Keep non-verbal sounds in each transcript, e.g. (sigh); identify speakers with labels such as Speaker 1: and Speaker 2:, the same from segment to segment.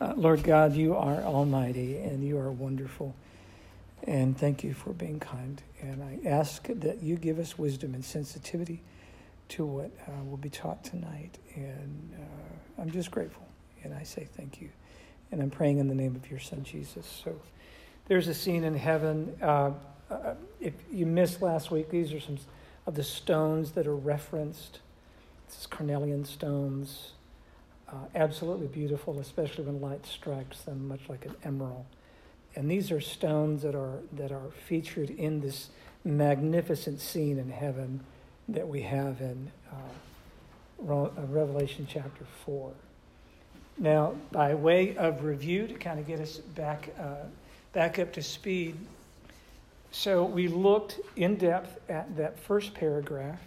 Speaker 1: Uh, Lord God, you are almighty and you are wonderful. And thank you for being kind. And I ask that you give us wisdom and sensitivity to what uh, will be taught tonight. And uh, I'm just grateful. And I say thank you. And I'm praying in the name of your son, Jesus. So there's a scene in heaven. Uh, uh if you missed last week, these are some of the stones that are referenced. This is carnelian stones. Uh, absolutely beautiful, especially when light strikes them, much like an emerald. And these are stones that are that are featured in this magnificent scene in heaven that we have in uh, uh Revelation chapter four. Now, by way of review, to kind of get us back uh, back up to speed, so we looked in depth at that first paragraph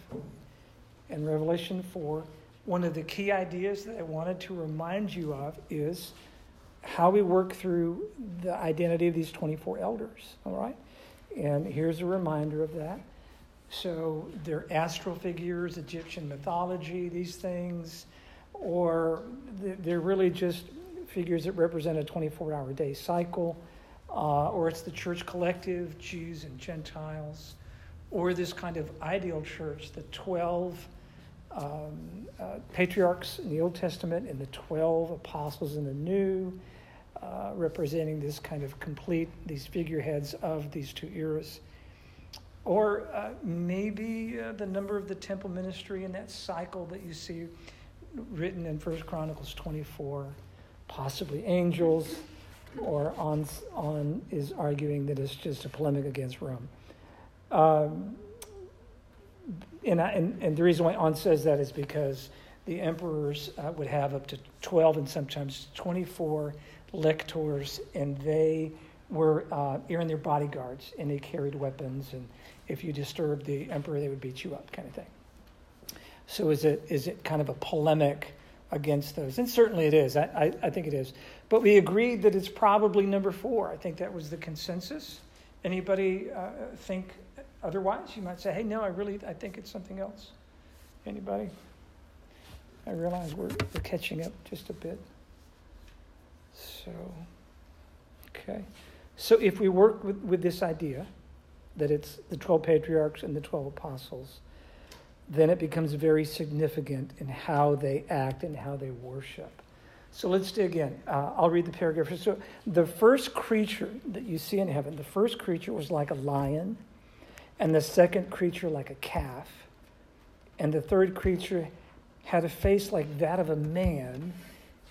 Speaker 1: in Revelation 4. One of the key ideas that I wanted to remind you of is how we work through the identity of these 24 elders, all right? And here's a reminder of that. So they're astral figures, Egyptian mythology, these things, or they're really just figures that represent a 24 hour day cycle uh, or it's the church collective, Jews and Gentiles, or this kind of ideal church, the 12 um, uh, patriarchs in the Old Testament and the 12 apostles in the New, uh, representing this kind of complete, these figureheads of these two eras. Or uh, maybe uh, the number of the temple ministry in that cycle that you see written in First Chronicles 24, possibly angels or on, on is arguing that it's just a polemic against Rome. Um, and, I, and, and, the reason why On says that is because the emperors uh, would have up to 12 and sometimes 24 lictors, and they were uh, in their bodyguards, and they carried weapons, and if you disturbed the emperor, they would beat you up, kind of thing. So is it is it kind of a polemic against those? And certainly it is. I, I, I think it is. But we agreed that it's probably number four. I think that was the consensus. Anybody uh, think otherwise? You might say, hey, no, I really, I think it's something else. Anybody? I realize we're, we're catching up just a bit. So, okay. So if we work with, with this idea that it's the 12 patriarchs and the 12 apostles, then it becomes very significant in how they act and how they worship. So let's dig in. Uh, I'll read the paragraph. So the first creature that you see in heaven, the first creature was like a lion, and the second creature like a calf, and the third creature had a face like that of a man,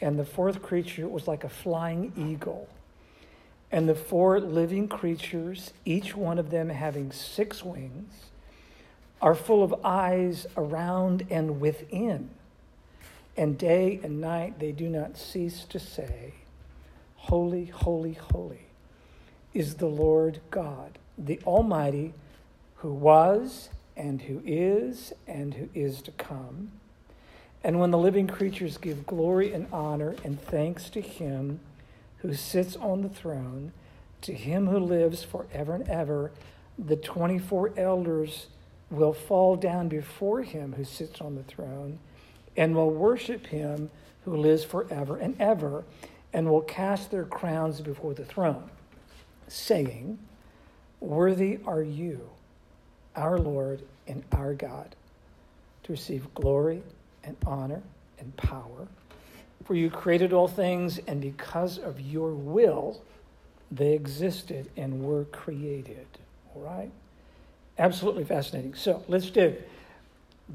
Speaker 1: and the fourth creature was like a flying eagle. And the four living creatures, each one of them having six wings, are full of eyes around and within. And day and night they do not cease to say, Holy, holy, holy is the Lord God, the Almighty, who was and who is and who is to come. And when the living creatures give glory and honor and thanks to him who sits on the throne, to him who lives forever and ever, the 24 elders will fall down before him who sits on the throne and will worship him who lives forever and ever, and will cast their crowns before the throne, saying, Worthy are you, our Lord and our God, to receive glory and honor and power. For you created all things, and because of your will, they existed and were created. All right? Absolutely fascinating. So let's dig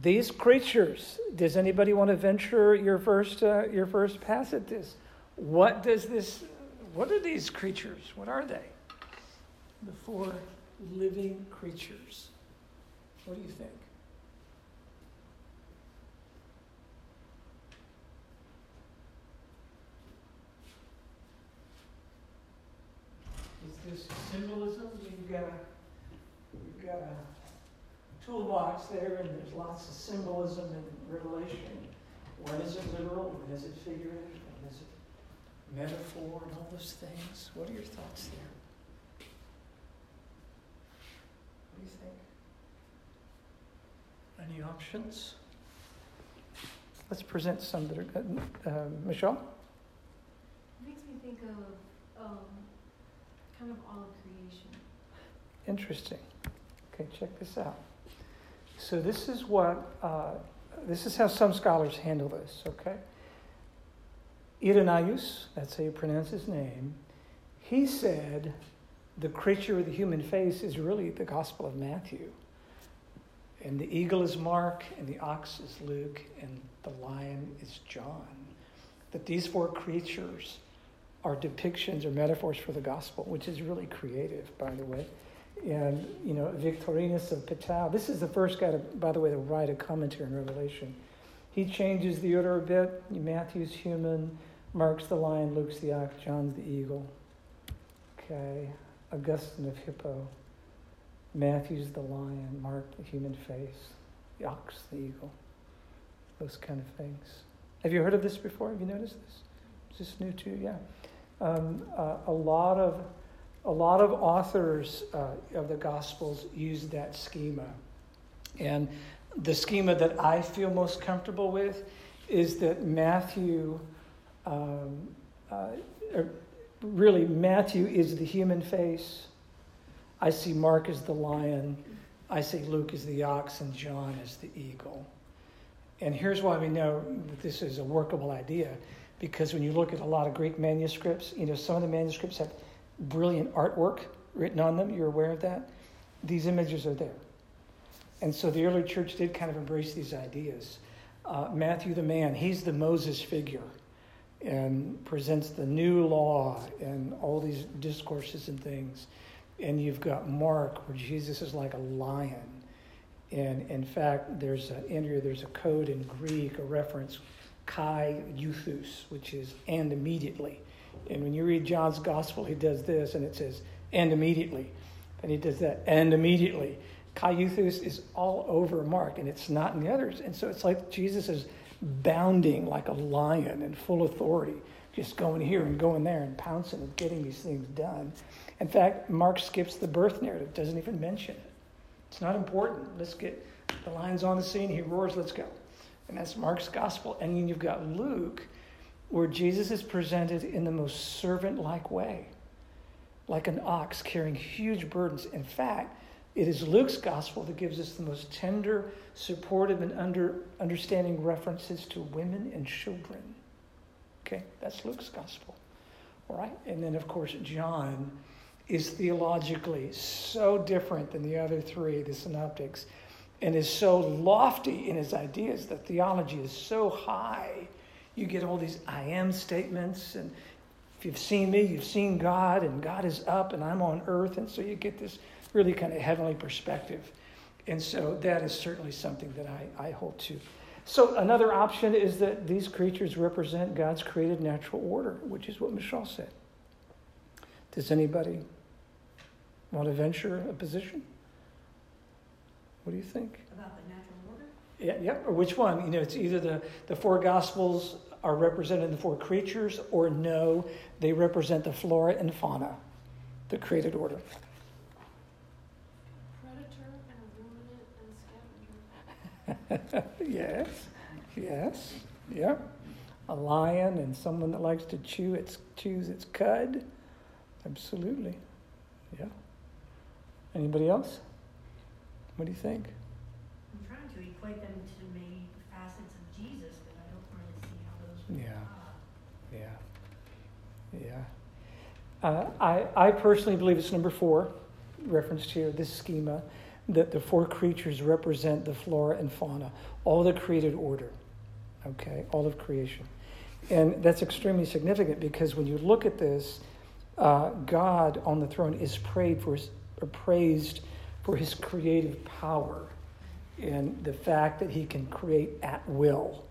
Speaker 1: these creatures, does anybody want to venture your first, uh, your first pass at this? What does this, what are these creatures? What are they? The four living creatures. What do you think? Is this symbolism? You've got a, you've got a toolbox there, and there's lots of symbolism in Revelation. When is it literal? When is it figurative? When is it metaphor and all those things? What are your thoughts there? What do you think? Any options? Let's present some that are good. Uh, Michelle?
Speaker 2: I think think of um, kind of all of creation.
Speaker 1: Interesting. Okay, check this out. So this is what uh, this is how some scholars handle this. Okay, Irenaeus, that's how you pronounce his name. He said the creature with the human face is really the Gospel of Matthew. And the eagle is Mark, and the ox is Luke, and the lion is John. That these four creatures are depictions or metaphors for the gospel, which is really creative, by the way. And, you know, Victorinus of Pettau, this is the first guy, to, by the way, to write a commentary on Revelation. He changes the order a bit. Matthew's human, Mark's the lion, Luke's the ox, John's the eagle. Okay. Augustine of Hippo. Matthew's the lion, Mark the human face, the ox the eagle. Those kind of things. Have you heard of this before? Have you noticed this? Is this new to you? Yeah. Um, uh, a lot of a lot of authors uh, of the Gospels use that schema, and the schema that I feel most comfortable with is that Matthew, um, uh, really Matthew is the human face. I see Mark as the lion. I see Luke as the ox, and John as the eagle. And here's why we know that this is a workable idea because when you look at a lot of Greek manuscripts, you know, some of the manuscripts have brilliant artwork written on them. You're aware of that? These images are there. And so the early church did kind of embrace these ideas. Uh, Matthew the man, he's the Moses figure and presents the new law and all these discourses and things. And you've got Mark, where Jesus is like a lion. And in fact, there's a, Andrea, there's a code in Greek, a reference kai euthus, which is and immediately. And when you read John's gospel, he does this, and it says and immediately. And he does that and immediately. Kai euthus is all over Mark, and it's not in the others. And so it's like Jesus is bounding like a lion in full authority, just going here and going there and pouncing and getting these things done. In fact, Mark skips the birth narrative, doesn't even mention it. It's not important. Let's get the lion's on the scene, he roars, let's go. And that's Mark's gospel. And then you've got Luke, where Jesus is presented in the most servant like way, like an ox carrying huge burdens. In fact, it is Luke's gospel that gives us the most tender, supportive, and under, understanding references to women and children. Okay, that's Luke's gospel. All right? And then, of course, John is theologically so different than the other three, the synoptics and is so lofty in his ideas. The theology is so high. You get all these I am statements, and if you've seen me, you've seen God, and God is up, and I'm on earth. And so you get this really kind of heavenly perspective. And so that is certainly something that I, I hold to. So another option is that these creatures represent God's created natural order, which is what Michelle said. Does anybody want to venture a position? What do you think?
Speaker 2: About the natural order?
Speaker 1: Yeah, yep. Or which one? You know, it's either the, the four gospels are represented in the four creatures, or no, they represent the flora and fauna, the created order.
Speaker 2: Predator and a ruminant and scavenger. (laughs)
Speaker 1: yes, yes, yep. A lion and someone that likes to chew its chews its cud. Absolutely. Yeah. Anybody else? What do you think?
Speaker 3: I'm trying to equate them to maybe facets of Jesus, but I don't really see how those would
Speaker 1: Yeah. Yeah. Yeah. Uh, I, I personally believe it's number four, referenced here, this schema, that the four creatures represent the flora and fauna, all the created order, okay, all of creation. And that's extremely significant because when you look at this, uh, God on the throne is prayed for, or praised for his creative power and the fact that he can create at will.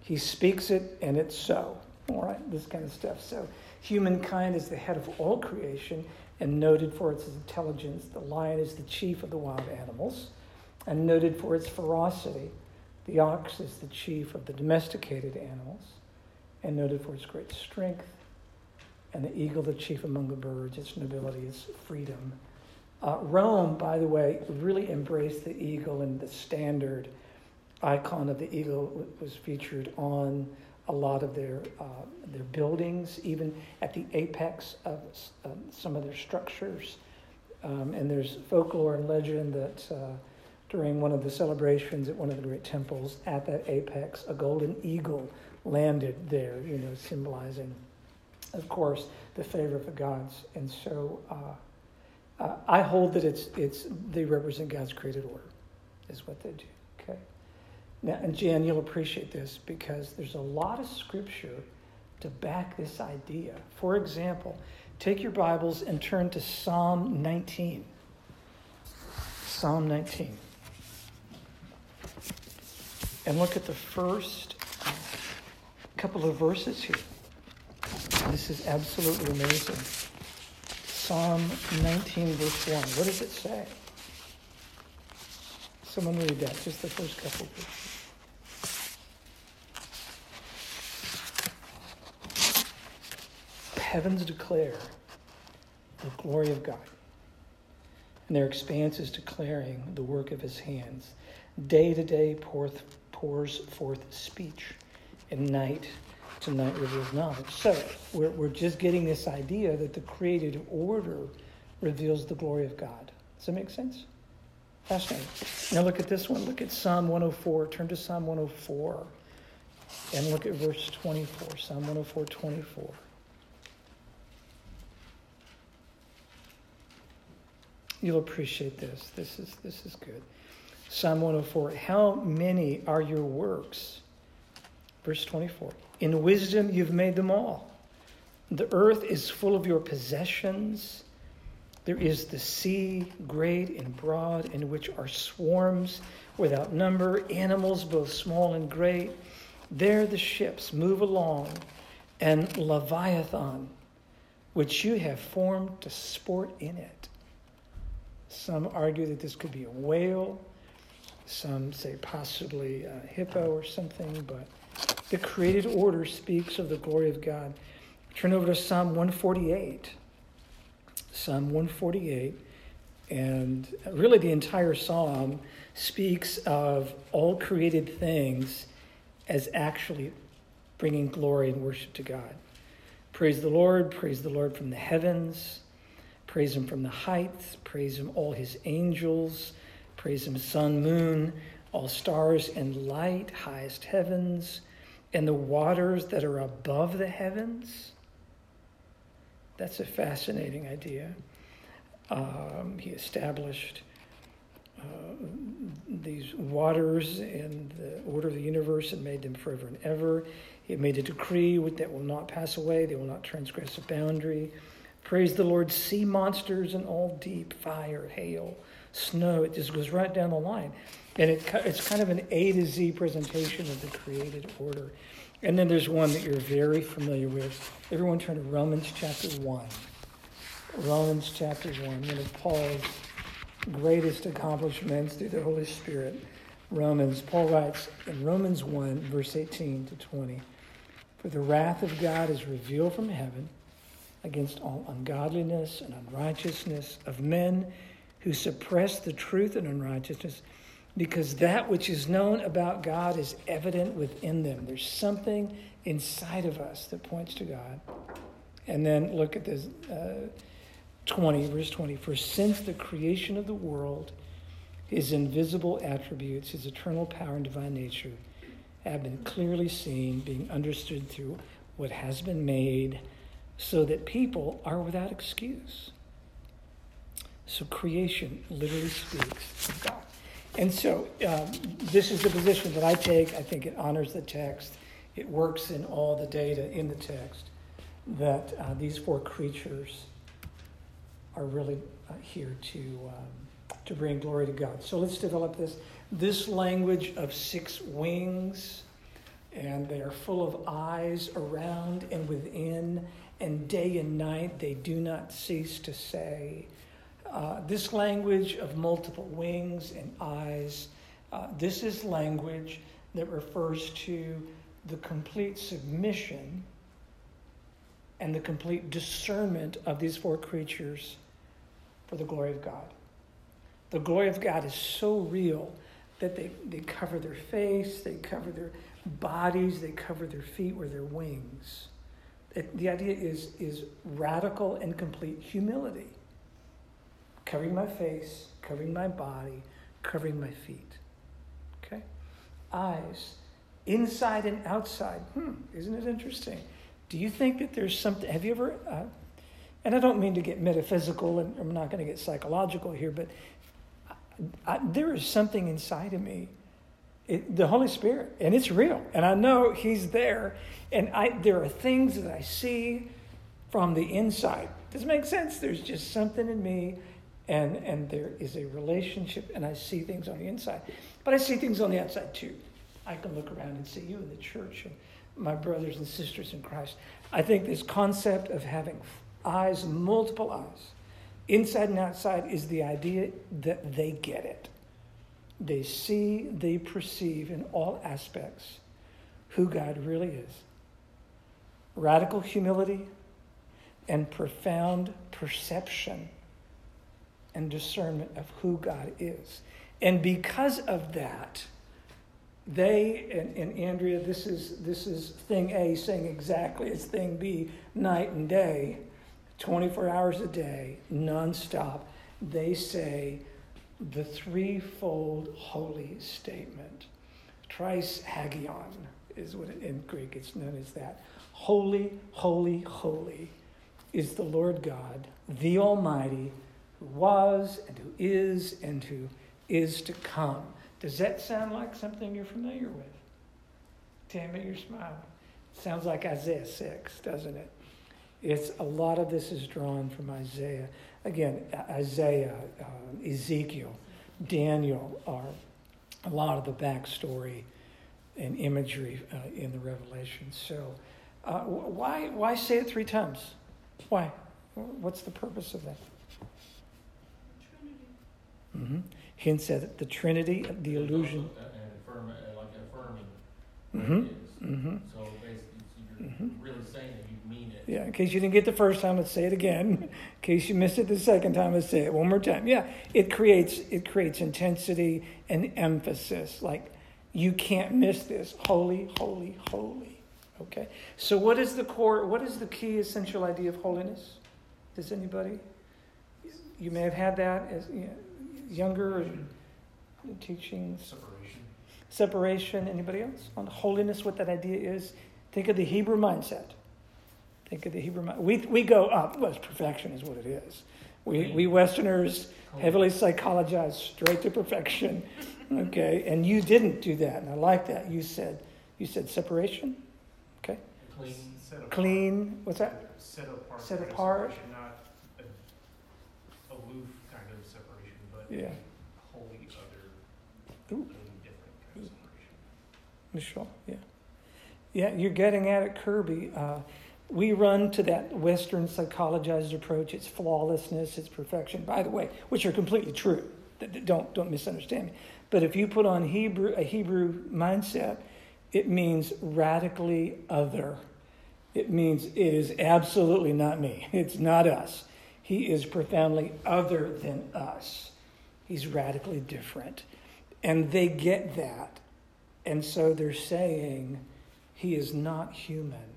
Speaker 1: He speaks it and it's so. All right, this kind of stuff. So, humankind is the head of all creation and noted for its intelligence. The lion is the chief of the wild animals and noted for its ferocity. The ox is the chief of the domesticated animals and noted for its great strength. And the eagle, the chief among the birds, its nobility, its freedom uh, Rome, by the way, really embraced the eagle, and the standard icon of the eagle was featured on a lot of their, uh, their buildings, even at the apex of um, some of their structures. Um, and there's folklore and legend that uh, during one of the celebrations at one of the great temples, at that apex, a golden eagle landed there, you know, symbolizing, of course, the favor of the gods. And so uh, I hold that it's, it's, they represent God's created order, is what they do. Okay. Now, and Jan, you'll appreciate this because there's a lot of scripture to back this idea. For example, take your Bibles and turn to Psalm 19. Psalm 19. And look at the first couple of verses here. This is absolutely amazing. Psalm 19, verse 1. What does it say? Someone read that, just the first couple verses. heavens declare the glory of God, and their expanse is declaring the work of his hands. Day to day pours forth speech, and night to night reveals knowledge. So we're, we're just getting this idea that the created order reveals the glory of God. Does that make sense? Fascinating. Now look at this one. Look at Psalm 104. Turn to Psalm 104 and look at verse 24. Psalm 104, 24. You'll appreciate this. This is, this is good. Psalm 104 How many are your works? Verse 24 In wisdom you've made them all. The earth is full of your possessions. There is the sea, great and broad, in which are swarms without number, animals both small and great. There the ships move along, and Leviathan, which you have formed to sport in it. Some argue that this could be a whale. Some say possibly a hippo or something, but the created order speaks of the glory of God. Turn over to Psalm 148. Psalm 148, and really the entire psalm speaks of all created things as actually bringing glory and worship to God. Praise the Lord, praise the Lord from the heavens. Praise him from the heights. Praise him, all his angels. Praise him, sun, moon, all stars and light, highest heavens, and the waters that are above the heavens. That's a fascinating idea. Um, he established uh, these waters in the order of the universe and made them forever and ever. He made a decree that will not pass away, they will not transgress a boundary. Praise the Lord, sea monsters and all deep, fire, hail, snow. It just goes right down the line. And it, it's kind of an A to Z presentation of the created order. And then there's one that you're very familiar with. Everyone turn to Romans chapter 1. Romans chapter 1, one of Paul's greatest accomplishments through the Holy Spirit. Romans, Paul writes in Romans 1, verse 18 to 20 For the wrath of God is revealed from heaven against all ungodliness and unrighteousness of men who suppress the truth and unrighteousness, because that which is known about God is evident within them. There's something inside of us that points to God. And then look at this uh, 20, verse 20. For since the creation of the world, his invisible attributes, his eternal power and divine nature, have been clearly seen, being understood through what has been made so that people are without excuse. So creation literally speaks of God. And so um, this is the position that I take. I think it honors the text. It works in all the data in the text that uh, these four creatures are really uh, here to, um, to bring glory to God. So let's develop this. This language of six wings, and they are full of eyes around and within and day and night they do not cease to say. Uh, this language of multiple wings and eyes, uh, this is language that refers to the complete submission and the complete discernment of these four creatures for the glory of God. The glory of God is so real that they, they cover their face, they cover their bodies, they cover their feet or their wings. It, the idea is, is radical and complete humility. Covering my face, covering my body, covering my feet. Okay? Eyes, inside and outside. Hmm, isn't it interesting? Do you think that there's something? Have you ever, uh, and I don't mean to get metaphysical and I'm not going to get psychological here, but I, I, there is something inside of me it, the Holy Spirit, and it's real, and I know He's there, and I there are things that I see from the inside. Does it make sense? There's just something in me, and and there is a relationship, and I see things on the inside, but I see things on the outside too. I can look around and see you in the church and my brothers and sisters in Christ. I think this concept of having eyes, multiple eyes, inside and outside, is the idea that they get it they see, they perceive in all aspects who God really is. Radical humility and profound perception and discernment of who God is. And because of that, they and, and, Andrea, this is this is thing A saying exactly it's thing B, night and day, 24 hours a day, nonstop. They say the threefold holy statement. Trisagion is what in Greek it's known as that. Holy, holy, holy is the Lord God, the Almighty, who was and who is and who is to come. Does that sound like something you're familiar with? Tammy, you're smiling. Sounds like Isaiah 6, doesn't it? It's a lot of this is drawn from Isaiah again, Isaiah, uh, Ezekiel, Daniel are a lot of the backstory and imagery uh, in the Revelation. So, uh, why why say it three times? Why? What's the purpose of that? Mm-hmm. Hints at the Trinity, the illusion.
Speaker 4: And affirm, like affirming.
Speaker 1: Mm-hmm. Mm-hmm.
Speaker 4: So basically, you're mm-hmm. really saying that you mean it.
Speaker 1: Yeah, in case you didn't get the first time, let's say it again. (laughs) In case you missed it the second time, let's say it one more time. Yeah, it creates it creates intensity and emphasis. Like you can't miss this. Holy, holy, holy. Okay. So what is the core? What is the key essential idea of holiness? Does anybody? You may have had that as you know, younger teachings?
Speaker 4: Separation.
Speaker 1: Separation. Anybody else on holiness? What that idea is? Think of the Hebrew mindset. Think of the Hebrew mind. We, we go up. Well, perfection is what it is. We, we Westerners heavily psychologize straight to perfection. (laughs) Okay, and you didn't do that, and I like that. You said you said separation. Okay.
Speaker 4: Clean.
Speaker 5: Set
Speaker 1: Clean. What's that?
Speaker 5: Set apart.
Speaker 1: Set apart.
Speaker 5: Not a aloof kind of separation, but
Speaker 1: Yeah.
Speaker 5: wholly other,
Speaker 1: Ooh.
Speaker 5: different.
Speaker 1: Michelle. Yeah. Yeah, you're getting at it, Kirby. Uh, we run to that Western psychologized approach. It's flawlessness, it's perfection, by the way, which are completely true. Don't, don't misunderstand me. But if you put on Hebrew, a Hebrew mindset, it means radically other. It means it is absolutely not me. It's not us. He is profoundly other than us. He's radically different. And they get that. And so they're saying he is not human.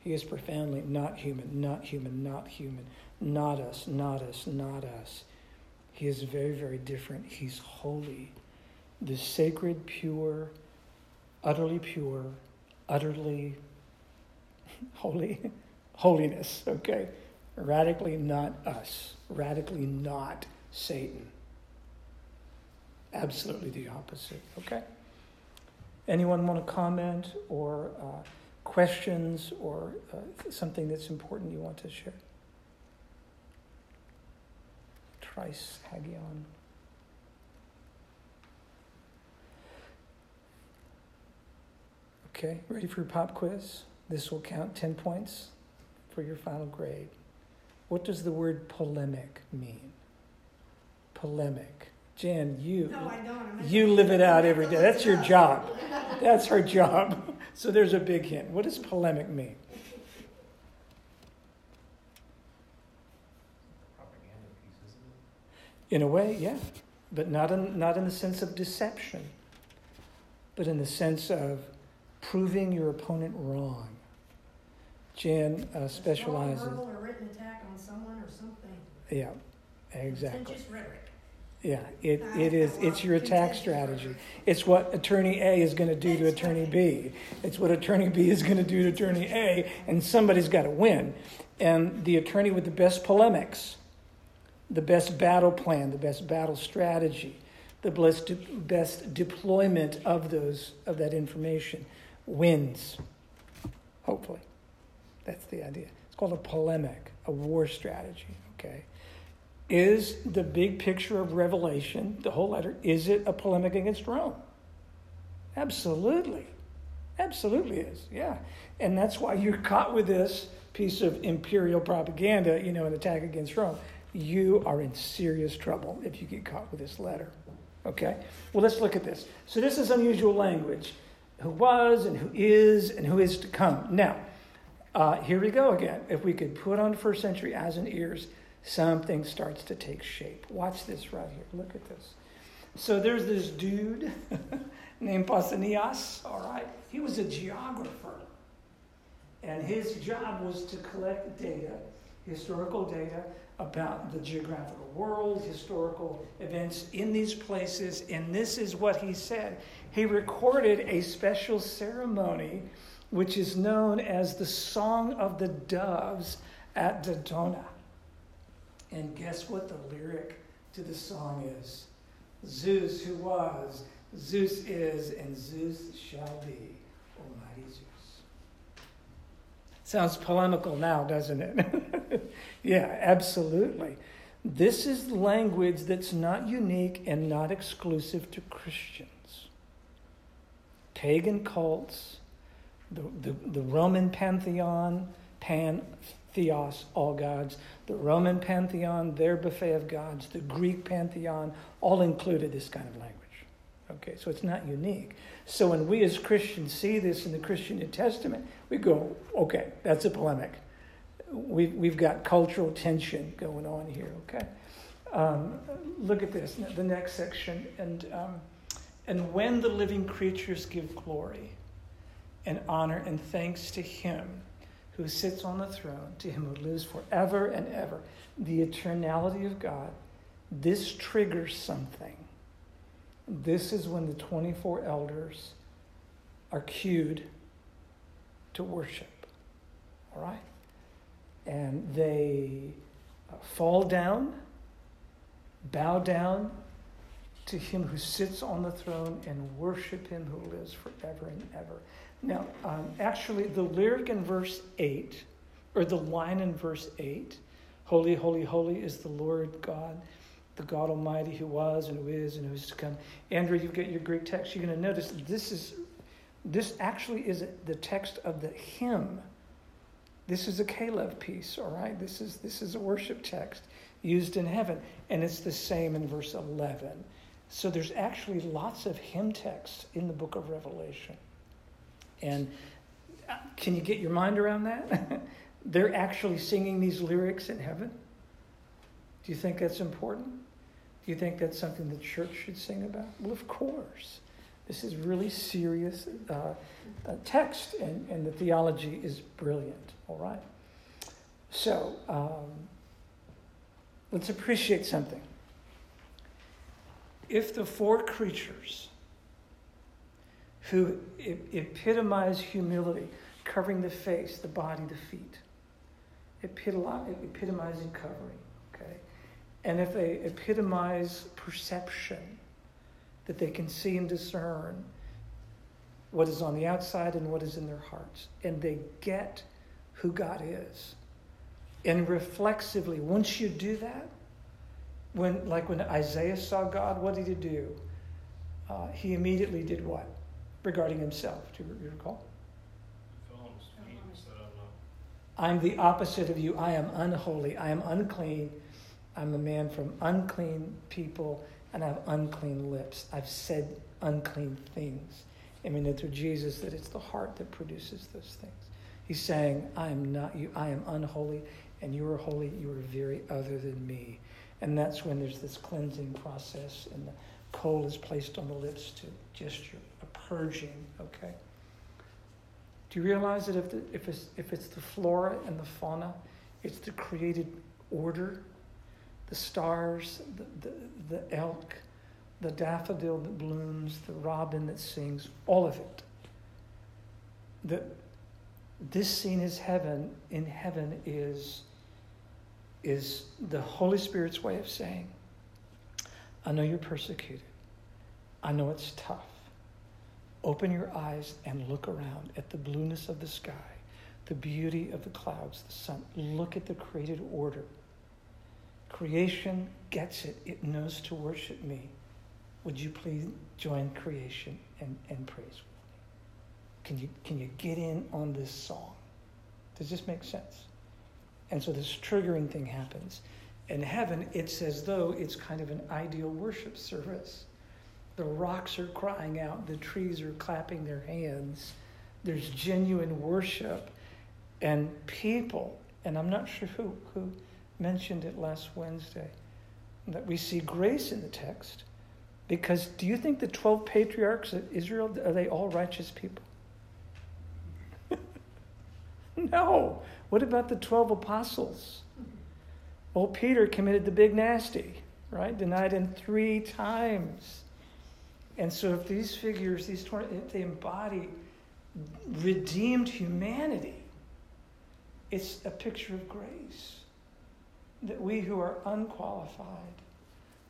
Speaker 1: He is profoundly not human, not human, not human, not us, not us, not us. He is very, very different. He's holy. The sacred, pure, utterly pure, utterly (laughs) holy, (laughs) holiness, okay? Radically not us, radically not Satan. Absolutely the opposite, okay? Anyone want to comment or. Uh, questions or uh, something that's important you want to share? Trice Hagion. Okay, ready for your pop quiz? This will count 10 points for your final grade. What does the word polemic mean? Polemic. Jan, you
Speaker 3: No,
Speaker 1: you live it out every day. That's your job. That's her job. (laughs) So there's a big hint. What does polemic mean?
Speaker 5: Propaganda piece, isn't it?
Speaker 1: In a way, yeah, but not in not in the sense of deception. but in the sense of proving your opponent wrong. Jan uh, specializes.
Speaker 3: Verbal or written attack on someone or something.
Speaker 1: Yeah, exactly.
Speaker 3: Contentious rhetoric.
Speaker 1: Yeah, it, it is, it's your attack strategy. It's what attorney A is going to do to attorney B. It's what attorney B is going to do to attorney A, and somebody's got to win. And the attorney with the best polemics, the best battle plan, the best battle strategy, the best, best deployment of those of that information wins. Hopefully. That's the idea. It's called a polemic, a war strategy, okay? Is the big picture of Revelation, the whole letter, is it a polemic against Rome? Absolutely. Absolutely is, yeah. And that's why you're caught with this piece of imperial propaganda, you know, an attack against Rome. You are in serious trouble if you get caught with this letter. Okay? Well, let's look at this. So, this is unusual language who was and who is and who is to come. Now, uh, here we go again. If we could put on first century eyes and ears, something starts to take shape. Watch this right here. Look at this. So there's this dude (laughs) named Pausanias, all right? He was a geographer. And his job was to collect data, historical data, about the geographical world, historical events in these places. And this is what he said. He recorded a special ceremony, which is known as the Song of the Doves at Dodona. And guess what the lyric to the song is? Zeus who was, Zeus is, and Zeus shall be, Almighty Zeus. Sounds polemical now, doesn't it? (laughs) yeah, absolutely. This is language that's not unique and not exclusive to Christians. Pagan cults, the, the, the Roman pantheon, pan, theos, all gods, the Roman pantheon, their buffet of gods, the Greek pantheon, all included this kind of language. Okay, so it's not unique. So when we as Christians see this in the Christian New Testament, we go, okay, that's a polemic. We've, we've got cultural tension going on here, okay? Um, look at this, the next section. And, um, and when the living creatures give glory and honor and thanks to him, who sits on the throne, to him who lives forever and ever, the eternality of God, this triggers something. This is when the 24 elders are cued to worship. All right? And they uh, fall down, bow down to him who sits on the throne, and worship him who lives forever and ever. Now, um, actually, the lyric in verse 8, or the line in verse 8, Holy, holy, holy is the Lord God, the God Almighty who was and who is and who is to come. Andrew, you've got your Greek text. You're going to notice this is this actually is the text of the hymn. This is a Caleb piece, all right? This is this is a worship text used in heaven, and it's the same in verse 11. So there's actually lots of hymn texts in the book of Revelation. And uh, can you get your mind around that? (laughs) They're actually singing these lyrics in heaven. Do you think that's important? Do you think that's something the church should sing about? Well, of course. This is really serious uh, uh, text, and, and the theology is brilliant, all right? So, um, let's appreciate something. If the four creatures who epitomize humility, covering the face, the body, the feet. Epitomizing covering, okay? And if they epitomize perception, that they can see and discern what is on the outside and what is in their hearts, and they get who God is. And reflexively, once you do that, when like when Isaiah saw God, what did he do? Uh, he immediately did what? Regarding himself. Do you recall? I'm the opposite of you. I am unholy. I am unclean. I'm a man from unclean people, and I have unclean lips. I've said unclean things. I mean, through Jesus, that it's the heart that produces those things. He's saying, I am not you. I am unholy, and you are holy. You are very other than me. And that's when there's this cleansing process and the coal is placed on the lips to gesture a purging, okay? Do you realize that if, the, if, it's, if it's the flora and the fauna, it's the created order, the stars, the, the, the elk, the daffodil that blooms, the robin that sings, all of it. That this scene is heaven, in heaven is, is the Holy Spirit's way of saying, I know you're persecuted. I know it's tough. Open your eyes and look around at the blueness of the sky, the beauty of the clouds, the sun. Look at the created order. Creation gets it, it knows to worship me. Would you please join creation and, and praise with me? Can you, can you get in on this song? Does this make sense? And so this triggering thing happens. In heaven, it's as though it's kind of an ideal worship service. The rocks are crying out, the trees are clapping their hands. There's genuine worship. And people, and I'm not sure who, who mentioned it last Wednesday, that we see grace in the text. Because do you think the 12 patriarchs of Israel, are they all righteous people? (laughs) no. What about the 12 apostles? Well, Peter committed the big nasty, right? Denied him three times. And so, if these figures, these they embody redeemed humanity, it's a picture of grace. That we who are unqualified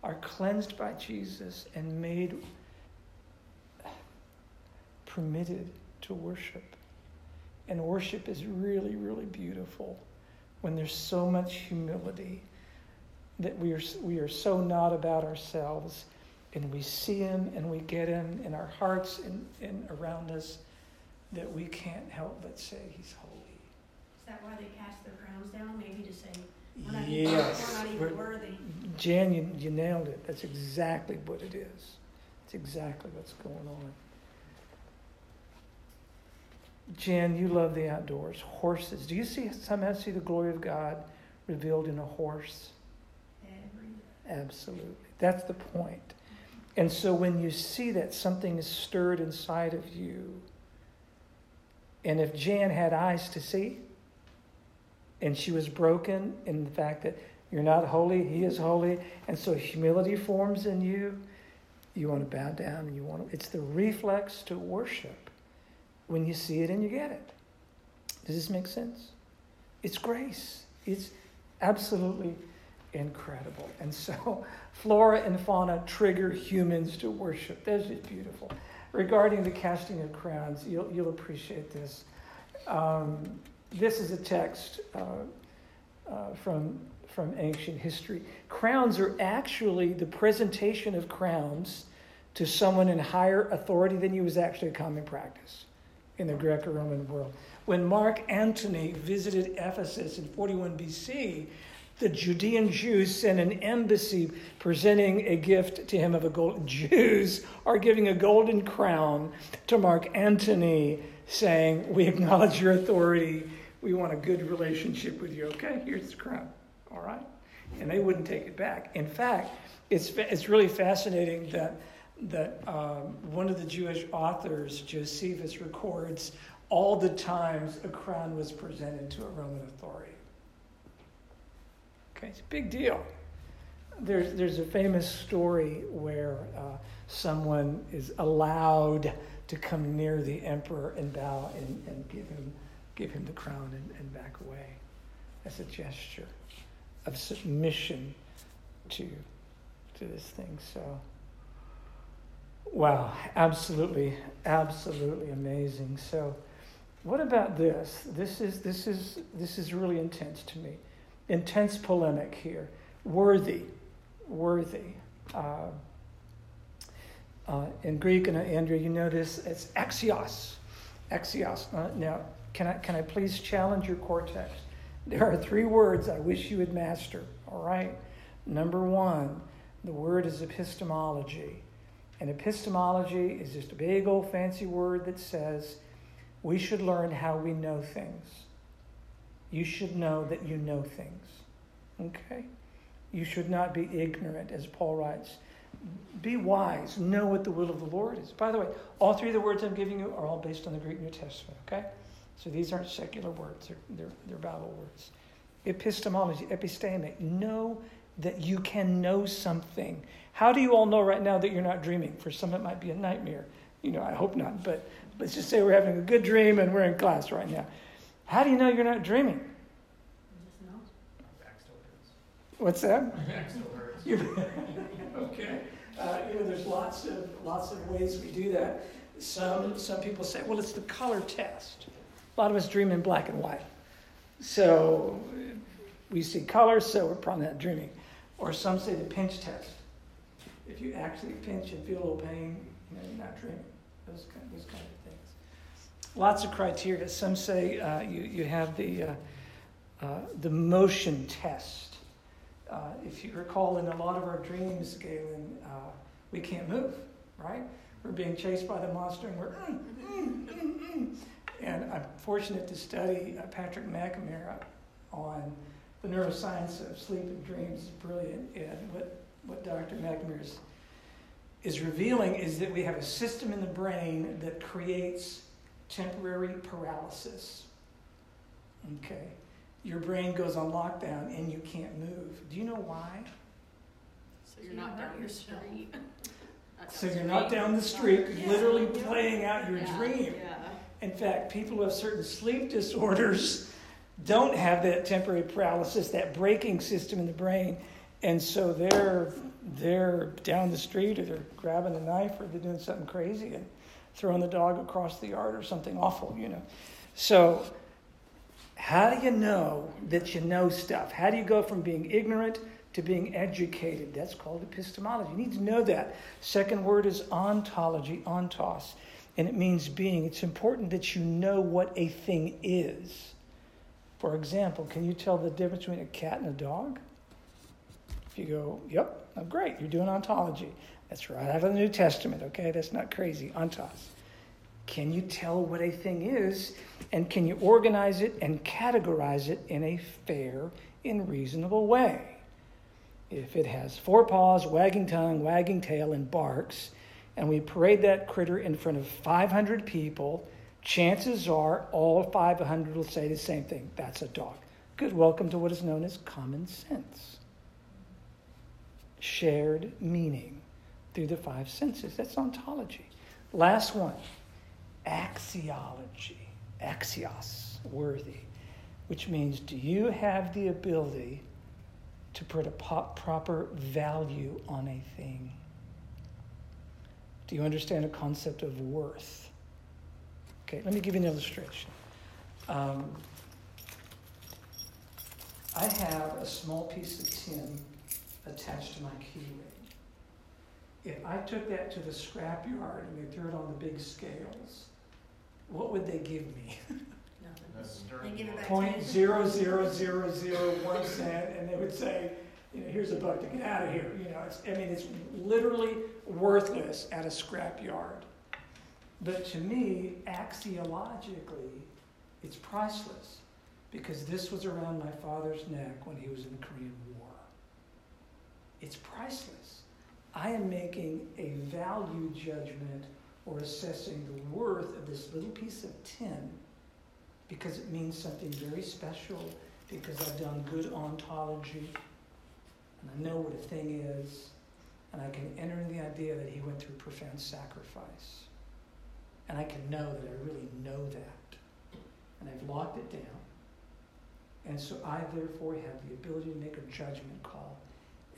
Speaker 1: are cleansed by Jesus and made permitted to worship. And worship is really, really beautiful when there's so much humility that we are, we are so not about ourselves and we see him and we get him in our hearts and, and around us that we can't help but say he's holy.
Speaker 3: Is that why they cast their crowns down? Maybe to say, we're not,
Speaker 1: yes.
Speaker 3: we're not even worthy.
Speaker 1: Jan, you, you nailed it. That's exactly what it is. That's exactly what's going on. Jan, you love the outdoors. Horses. Do you see somehow see the glory of God revealed in a horse? Absolutely. That's the point. And so when you see that something is stirred inside of you, and if Jan had eyes to see, and she was broken in the fact that you're not holy, he is holy, and so humility forms in you, you want to bow down and you want to, it's the reflex to worship when you see it and you get it. Does this make sense? It's grace. It's absolutely incredible. And so, (laughs) flora and fauna trigger humans to worship. That's just beautiful. Regarding the casting of crowns, you'll, you'll appreciate this. Um, this is a text uh, uh, from, from ancient history. Crowns are actually the presentation of crowns to someone in higher authority than you was actually a common practice in the Greco Roman world. When Mark Antony visited Ephesus in 41 BC, the Judean Jews sent an embassy presenting a gift to him of a gold. (laughs) Jews are giving a golden crown to Mark Antony, saying, We acknowledge your authority. We want a good relationship with you. Okay, here's the crown. All right? And they wouldn't take it back. In fact, it's, it's really fascinating that, that um, one of the Jewish authors, Josephus, records all the times a crown was presented to a Roman authority. Okay, it's a big deal. There's, there's a famous story where uh, someone is allowed to come near the emperor and bow and, and give, him, give him the crown and, and back away as a gesture of submission to, to this thing. So, wow, absolutely, absolutely amazing. So, what about this? This is, this is, this is really intense to me intense polemic here. Worthy, worthy. Uh, uh, in Greek, and Andrea, you know this, it's axios. Axios. Uh, now, can I, can I please challenge your cortex? There are three words I wish you would master, all right? Number one, the word is epistemology. And epistemology is just a big old fancy word that says we should learn how we know things you should know that you know things. Okay? You should not be ignorant, as Paul writes, be wise, know what the will of the Lord is. By the way, all three of the words I'm giving you are all based on the Greek New Testament, okay? So these aren't secular words, they're, they're, they're Bible words. Epistemology, episteme, know that you can know something. How do you all know right now that you're not dreaming? For some, it might be a nightmare. You know, I hope not, but let's just say we're having a good dream and we're in class right now. How do you know you're not dreaming?
Speaker 3: You just know.
Speaker 5: My back still hurts.
Speaker 1: What's that?
Speaker 5: My back still hurts.
Speaker 1: You- (laughs) okay. Uh, you know, there's lots of lots of ways we do that. Some some people say, well, it's the color test. A lot of us dream in black and white, so we see colors, so we're probably not dreaming. Or some say the pinch test. If you actually pinch and feel a little pain, you know, you're not dreaming. Those kind, those kind of things. Lots of criteria. Some say uh, you you have the uh, uh, the motion test. Uh, if you recall, in a lot of our dreams, Galen, uh, we can't move, right? We're being chased by the monster, and we're mm, mm, mm, mm. and I'm fortunate to study uh, Patrick McNamara on the neuroscience of sleep and dreams. Brilliant, and what what Dr. McNamara is, is revealing is that we have a system in the brain that creates temporary paralysis. Okay your brain goes on lockdown and you can't move. Do you know why?
Speaker 6: So you're not down your street. Not (laughs)
Speaker 1: So
Speaker 6: down
Speaker 1: you're not down the street,
Speaker 6: Yeah.
Speaker 1: literally playing out your
Speaker 6: Yeah,
Speaker 1: dream. In fact, people who have certain sleep disorders don't have that temporary paralysis, that braking system in the brain, and so they're they're down the street or they're grabbing a knife or they're doing something crazy and throwing the dog across the yard or something awful, you know. So how do you know that you know stuff? How do you go from being ignorant to being educated? That's called epistemology. You need to know that. Second word is ontology, ontos, and it means being. It's important that you know what a thing is. For example, can you tell the difference between a cat and a dog? You go, yep, oh, great, you're doing ontology. That's right out of the New Testament, okay? That's not crazy. Ontos. Can you tell what a thing is? And can you organize it and categorize it in a fair and reasonable way? If it has four paws, wagging tongue, wagging tail, and barks, and we parade that critter in front of 500 people, chances are all 500 will say the same thing that's a dog. Good, welcome to what is known as common sense. Shared meaning through the five senses. That's ontology. Last one axiology, axios, worthy, which means do you have the ability to put a proper value on a thing? Do you understand the concept of worth? Okay, let me give you an illustration. Um, I have a small piece of tin attached to my key ring. If I took that to the scrap yard and they threw it on the big scales, what would they give me? (laughs)
Speaker 3: Nothing.
Speaker 4: That's
Speaker 3: They give it back to
Speaker 1: Point
Speaker 3: you.
Speaker 1: zero zero zero zero one cent, and they would say, you know, here's a buck to get out of here. You know, it's, I mean, it's literally worthless at a scrap yard. But to me, axiologically, it's priceless because this was around my father's neck when he was in the Korean War. It's priceless. I am making a value judgment or assessing the worth of this little piece of tin because it means something very special, because I've done good ontology, and I know what a thing is, and I can enter in the idea that he went through profound sacrifice. And I can know that I really know that. And I've locked it down. And so I therefore have the ability to make a judgment call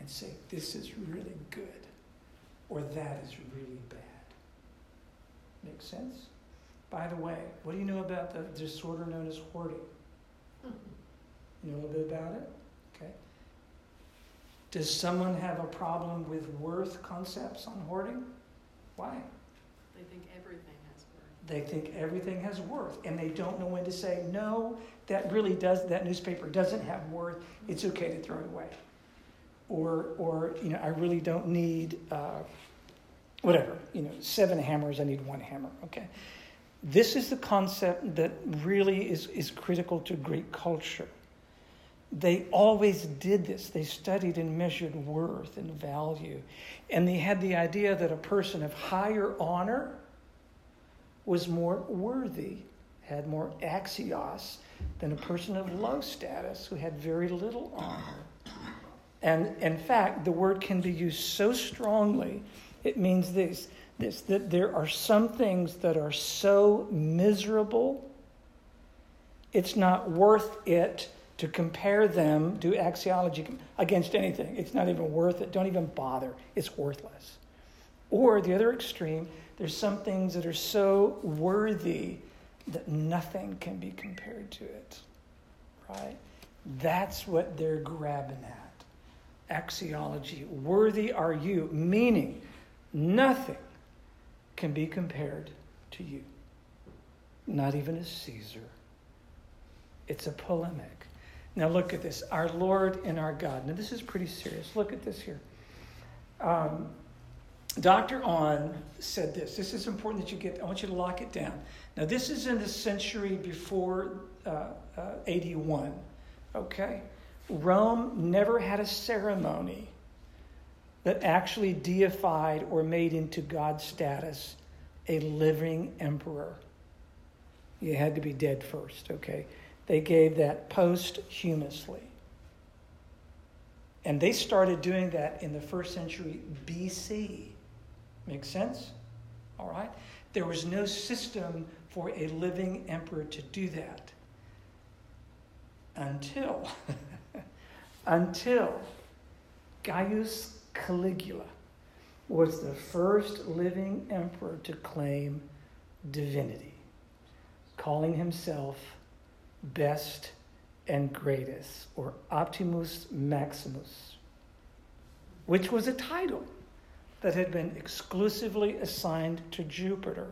Speaker 1: and say, this is really good, or that is really bad. Make sense? By the way, what do you know about the disorder known as hoarding? You know a little bit about it? Okay. Does someone have a problem with worth concepts on hoarding? Why?
Speaker 6: They think everything has worth.
Speaker 1: They think everything has worth, and they don't know when to say, no, that really does, that newspaper doesn't have worth, it's okay to throw it away. Or, or you know, I really don't need, uh, whatever, you know, seven hammers, I need one hammer, okay? This is the concept that really is, is critical to Greek culture. They always did this. They studied and measured worth and value. And they had the idea that a person of higher honor was more worthy, had more axios than a person of low status who had very little honor. And in fact, the word can be used so strongly, it means this, this that there are some things that are so miserable, it's not worth it to compare them, do axiology against anything. It's not even worth it. Don't even bother. It's worthless. Or the other extreme, there's some things that are so worthy that nothing can be compared to it. Right? That's what they're grabbing at. Axiology. Worthy are you, meaning nothing can be compared to you. Not even a Caesar. It's a polemic. Now look at this. Our Lord and our God. Now this is pretty serious. Look at this here. Um, Dr. On said this. This is important that you get, I want you to lock it down. Now, this is in the century before uh, uh, 81, okay? Rome never had a ceremony that actually deified or made into God's status a living emperor. You had to be dead first, okay? They gave that posthumously. And they started doing that in the first century BC. Make sense? All right? There was no system for a living emperor to do that until (laughs) until Gaius Caligula was the first living emperor to claim divinity, calling himself best and greatest, or Optimus Maximus, which was a title that had been exclusively assigned to Jupiter,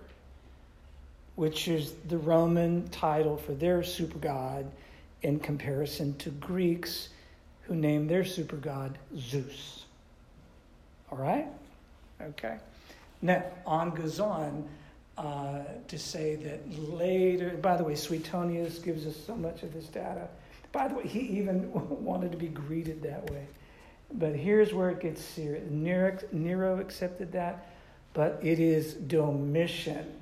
Speaker 1: which is the Roman title for their super god in comparison to Greeks who named their super god Zeus. All right? Okay. Now, on goes on uh, to say that later, by the way, Suetonius gives us so much of this data. By the way, he even (laughs) wanted to be greeted that way. But here's where it gets serious. Nero, Nero accepted that, but it is Domitian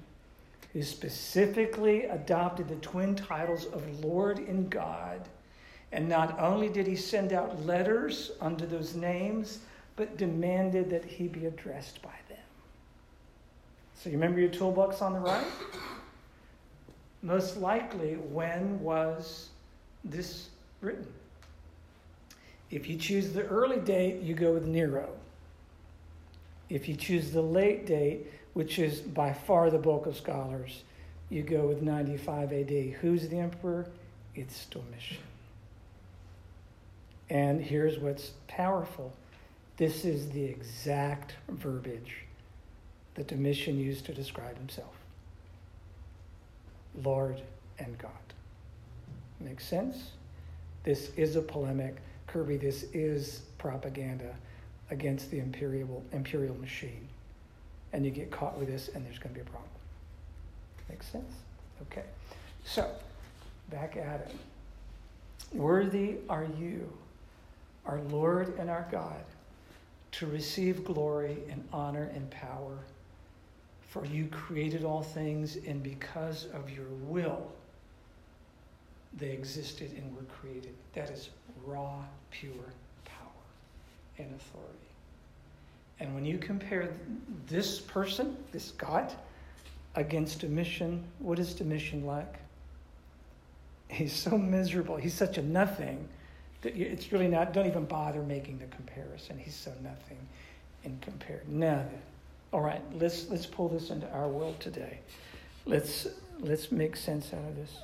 Speaker 1: who specifically adopted the twin titles of Lord and God. And not only did he send out letters under those names, but demanded that he be addressed by them. So you remember your toolbox on the right? Most likely, when was this written? If you choose the early date, you go with Nero. If you choose the late date, which is by far the bulk of scholars, you go with 95 AD. Who's the emperor? It's Domitian. And here's what's powerful this is the exact verbiage that Domitian used to describe himself Lord and God. Makes sense? This is a polemic Kirby, this is propaganda against the imperial, imperial machine. And you get caught with this, and there's going to be a problem. Makes sense? Okay. So, back at it. Worthy are you, our Lord and our God, to receive glory and honor and power. For you created all things, and because of your will, they existed and were created. That is raw, pure power and authority. And when you compare this person, this God, against Domitian, what is Domitian like? He's so miserable. He's such a nothing it's really not, don't even bother making the comparison. He's so nothing in compared. Now all right, let's, let's pull this into our world today. Let's, let's make sense out of this.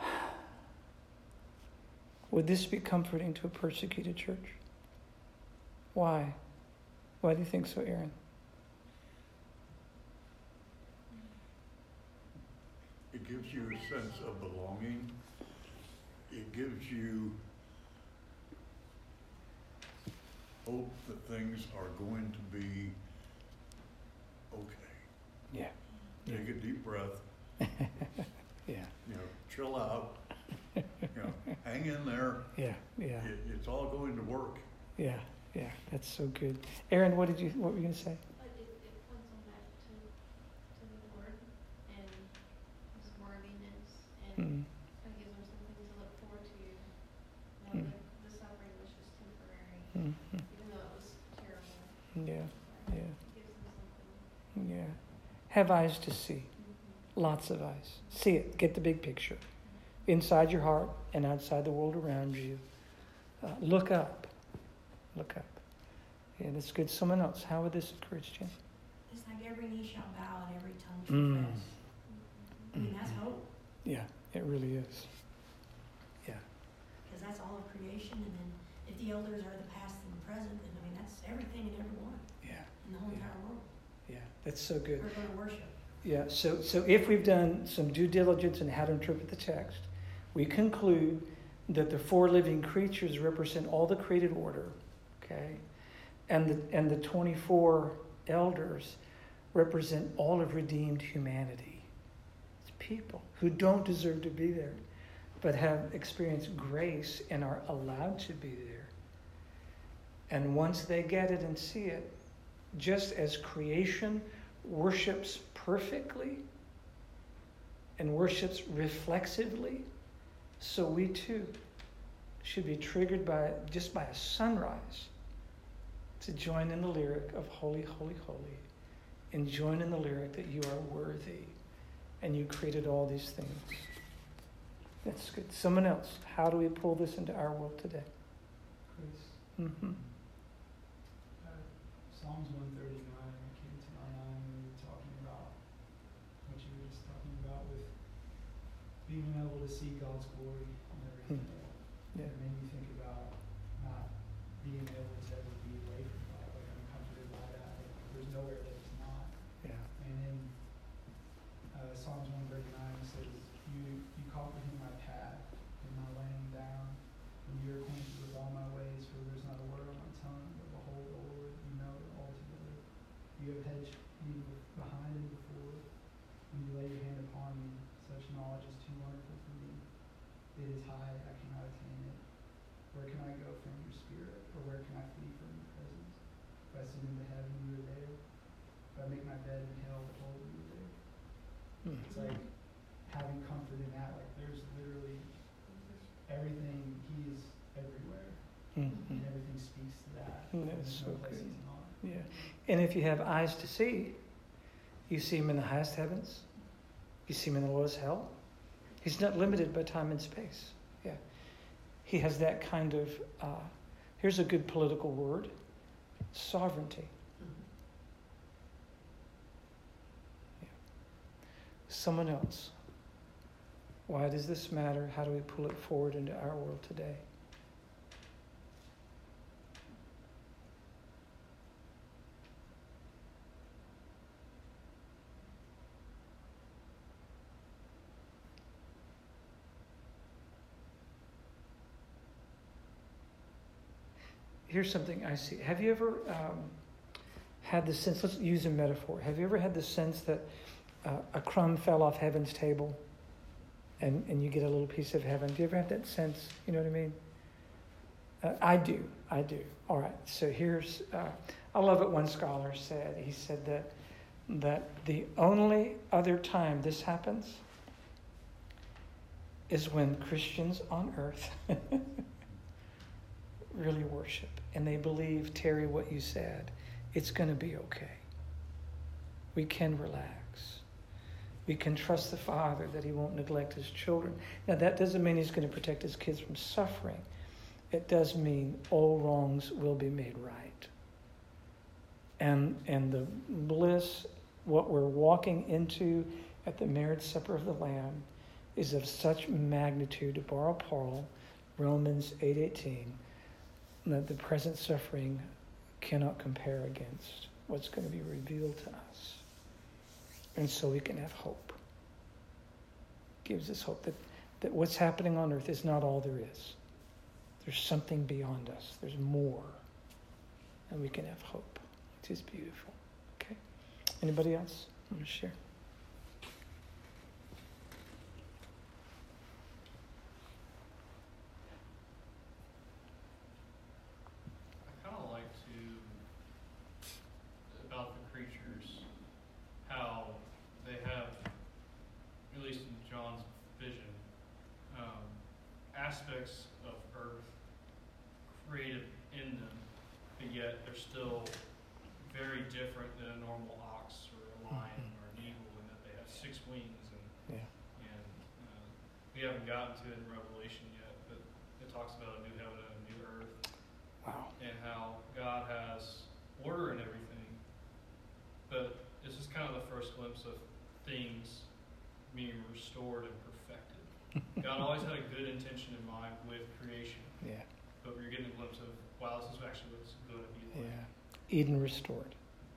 Speaker 1: (sighs) Would this be comforting to a persecuted church? Why? Why do you think so, Aaron?
Speaker 7: It gives you a sense of belonging. It gives you hope that things are going to be okay.
Speaker 1: Yeah.
Speaker 7: Take a deep breath, (laughs)
Speaker 1: Yeah.
Speaker 7: you know, chill out, you know, hang in there,
Speaker 1: Yeah, yeah,
Speaker 7: it, it's all going to work.
Speaker 1: yeah, yeah. That's so good. Aaron, what did you, what were you going to say?
Speaker 2: But it, it points them back to, to the Lord and His worthiness and
Speaker 1: Mm,
Speaker 2: kind of gives them something to look forward to. You know,
Speaker 1: Mm.
Speaker 2: the, the suffering was just temporary,
Speaker 1: mm, mm.
Speaker 2: even though it was terrible.
Speaker 1: Yeah, yeah,
Speaker 2: It gives them something.
Speaker 1: yeah. Have eyes to see. Lots of eyes. See it. Get the big picture. Inside your heart and outside the world around you. Uh, look up. Look up. Yeah, that's good. Someone else. How would this encourage you?
Speaker 3: It's like every knee shall bow and every tongue
Speaker 1: Mm.
Speaker 3: confess. I mean, that's hope,
Speaker 1: Yeah, it really is. Yeah.
Speaker 3: because that's all of creation, and then if the elders are the past and the present, then, I mean, that's everything and everyone
Speaker 1: Yeah.
Speaker 3: in the whole
Speaker 1: Yeah.
Speaker 3: entire world.
Speaker 1: Yeah. That's so good.
Speaker 3: We're gonna worship.
Speaker 1: Yeah, so, so if we've done some due diligence in how to interpret the text, we conclude that the four living creatures represent all the created order, okay? And the, and the 24 elders represent all of redeemed humanity. It's people who don't deserve to be there, but have experienced grace and are allowed to be there. And once they get it and see it, just as creation worships perfectly and worships reflexively, so we too should be triggered by just by a sunrise to join in the lyric of holy, holy, holy, and join in the lyric that you are worthy and you created all these things. That's good. Someone else, how do we pull this into our world today?
Speaker 8: Chris.
Speaker 1: Mm-hmm.
Speaker 8: Uh, Psalms 139. Being able to see God's glory and hmm. everything.
Speaker 1: Yeah
Speaker 8: me think about not being able to ever be away from God, like I'm comforted by that. Like, there's nowhere that it's not.
Speaker 1: Yeah.
Speaker 8: And in uh, Psalms one thirty nine it says, "You you comprehend my path and my laying down, and you are acquainted with all my ways. For there's not a word on my tongue, but behold, O Lord, you know it altogether. You have hedged me behind and before. When you lay your hand upon me, such knowledge is too wonderful for me. It is high; I cannot attain it. Where can I go from your spirit, or where can I flee from your presence? If I ascend into heaven, you are there. If I make my bed in hell, behold, you there.
Speaker 1: Mm.
Speaker 8: It's like having comfort in that. Like there's literally everything. He is everywhere,
Speaker 1: Mhm.
Speaker 8: and everything speaks to that.
Speaker 1: Mm,
Speaker 8: and
Speaker 1: that's
Speaker 8: no
Speaker 1: so good. Yeah. And if you have eyes to see, you see him in the highest heavens, you see him in the lowest hell. He's not limited by time and space. Yeah. He has that kind of, uh, here's a good political word sovereignty. Yeah. Someone else. Why does this matter? How do we pull it forward into our world today? here's something I see. Have you ever um, had the sense, let's use a metaphor. Have you ever had the sense that uh, a crumb fell off heaven's table and, and you get a little piece of heaven? Do you ever have that sense? You know what I mean? Uh, I do. I do. All right. So here's, uh, I love what one scholar said. He said that, that the only other time this happens is when Christians on earth (laughs) really worship and they believe, Terry, what you said, it's going to be okay. We can relax. We can trust the Father that He won't neglect His children. Now, that doesn't mean He's going to protect His kids from suffering. It does mean all wrongs will be made right. And, and the bliss, what we're walking into at the marriage supper of the Lamb, is of such magnitude, to borrow Paul, Romans 8.18, that the present suffering cannot compare against what's going to be revealed to us. And so we can have hope. Gives us hope that, that what's happening on earth is not all there is. There's something beyond us. There's more. And we can have hope, which is beautiful. Okay? Anybody else want to share?
Speaker 5: aspects of earth created in them, but yet they're still very different than a normal ox or a lion or an eagle in that they have six wings and
Speaker 1: Yeah.
Speaker 5: and uh, we haven't gotten to it in Revelation yet, but it talks about a new heaven and a new earth
Speaker 1: Wow.
Speaker 5: and how God has order in everything. But this is kind of the first glimpse of things being restored and perfected. God always had a good intention in mind with creation,
Speaker 1: Yeah.
Speaker 5: but we're getting a glimpse of, wow, this is actually what it's going to be like.
Speaker 1: Yeah. Eden restored.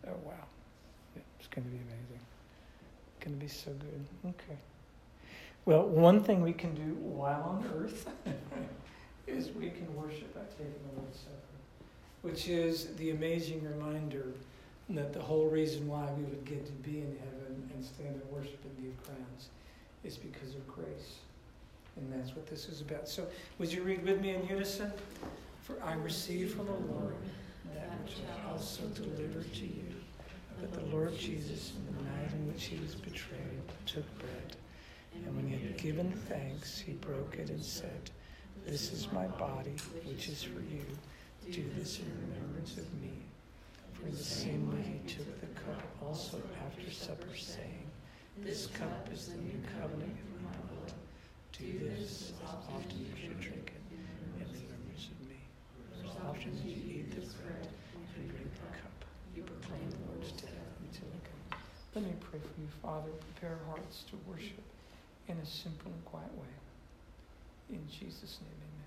Speaker 1: Oh, wow. Yeah, it's going to be amazing. It's going to be so good. Okay. Well, one thing we can do while on earth (laughs) is we can worship by taking the Lord's Supper, which is the amazing reminder that the whole reason why we would get to be in heaven and stand and worship and give crowns is because of grace. And that's what this is about. So, would you read with me in unison? For I receive from the Lord that which I also delivered to you, But the Lord Jesus, in the night in which he was betrayed, took bread. And when he had given thanks, he broke it and said, This is my body, which is for you. Do this in remembrance of me. For in the same way he took the cup also after supper, saying, This cup is the new covenant in my blood. Do this as often as you drink it in remembrance of me. As often as you eat bread and drink the cup, you proclaim the Lord's death until he comes. Let me pray for you, Father. Prepare hearts to worship in a simple and quiet way. In Jesus' name, amen.